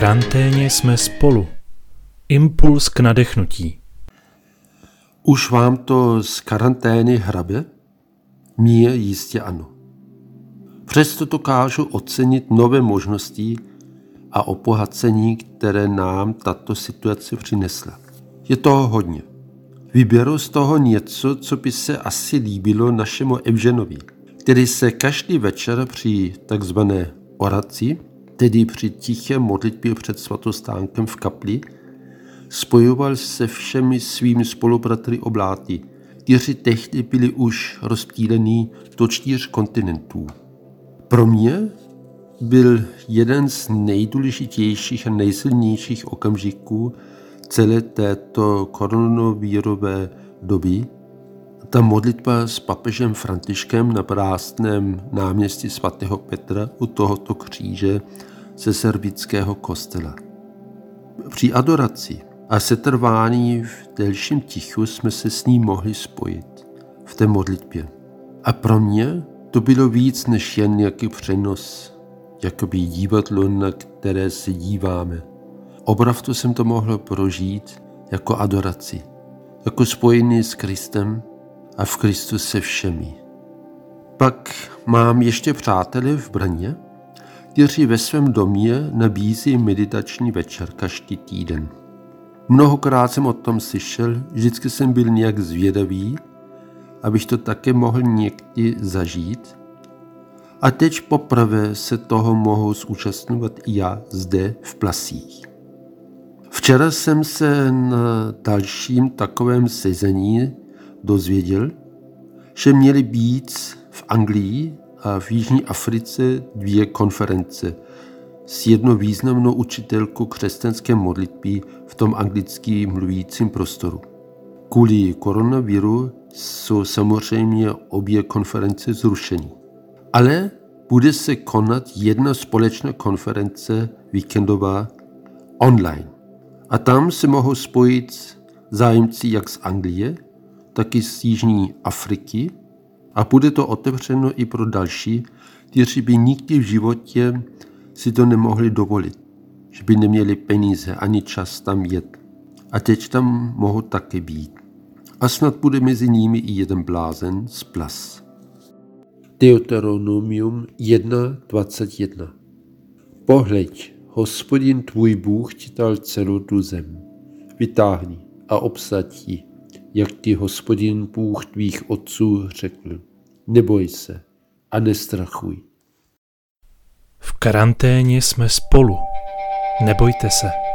karanténě jsme spolu. Impuls k nadechnutí. Už vám to z karantény hrabe? Mně jistě ano. Přesto dokážu ocenit nové možnosti a opohacení, které nám tato situace přinesla. Je toho hodně. Vyberu z toho něco, co by se asi líbilo našemu Evženovi, který se každý večer při takzvané oraci, tedy při tiché modlitbě před svatostánkem v kapli, spojoval se všemi svými spolubratry obláty, kteří tehdy byli už rozptýlení do čtyř kontinentů. Pro mě byl jeden z nejdůležitějších a nejsilnějších okamžiků celé této koronavírové doby ta modlitba s papežem Františkem na prázdném náměstí svatého Petra u tohoto kříže ze serbického kostela. Při adoraci a setrvání v delším tichu jsme se s ním mohli spojit v té modlitbě. A pro mě to bylo víc než jen nějaký přenos, jakoby divadlo, na které se díváme. Opravdu jsem to mohl prožít jako adoraci, jako spojení s Kristem a v Kristu se všemi. Pak mám ještě přátele v Brně, kteří ve svém domě nabízí meditační večer každý týden. Mnohokrát jsem o tom slyšel, vždycky jsem byl nějak zvědavý, abych to také mohl někdy zažít. A teď poprvé se toho mohu zúčastňovat i já zde v Plasích. Včera jsem se na dalším takovém sezení dozvěděl, že měly být v Anglii a v Jižní Africe dvě konference s jednou významnou učitelkou křesťanské modlitby v tom anglicky mluvícím prostoru. Kvůli koronaviru jsou samozřejmě obě konference zrušeny. Ale bude se konat jedna společná konference víkendová online. A tam se mohou spojit zájemci jak z Anglie, tak i z Jižní Afriky a bude to otevřeno i pro další, kteří by nikdy v životě si to nemohli dovolit, že by neměli peníze ani čas tam jet. A teď tam mohou taky být. A snad bude mezi nimi i jeden blázen z plas. Deuteronomium 1.21 Pohleď, hospodin tvůj Bůh ti dal celou tu zem. Vytáhni a obsať ji, jak ti hospodin Bůh tvých otců řekl. Neboj se a nestrachuj. V karanténě jsme spolu. Nebojte se.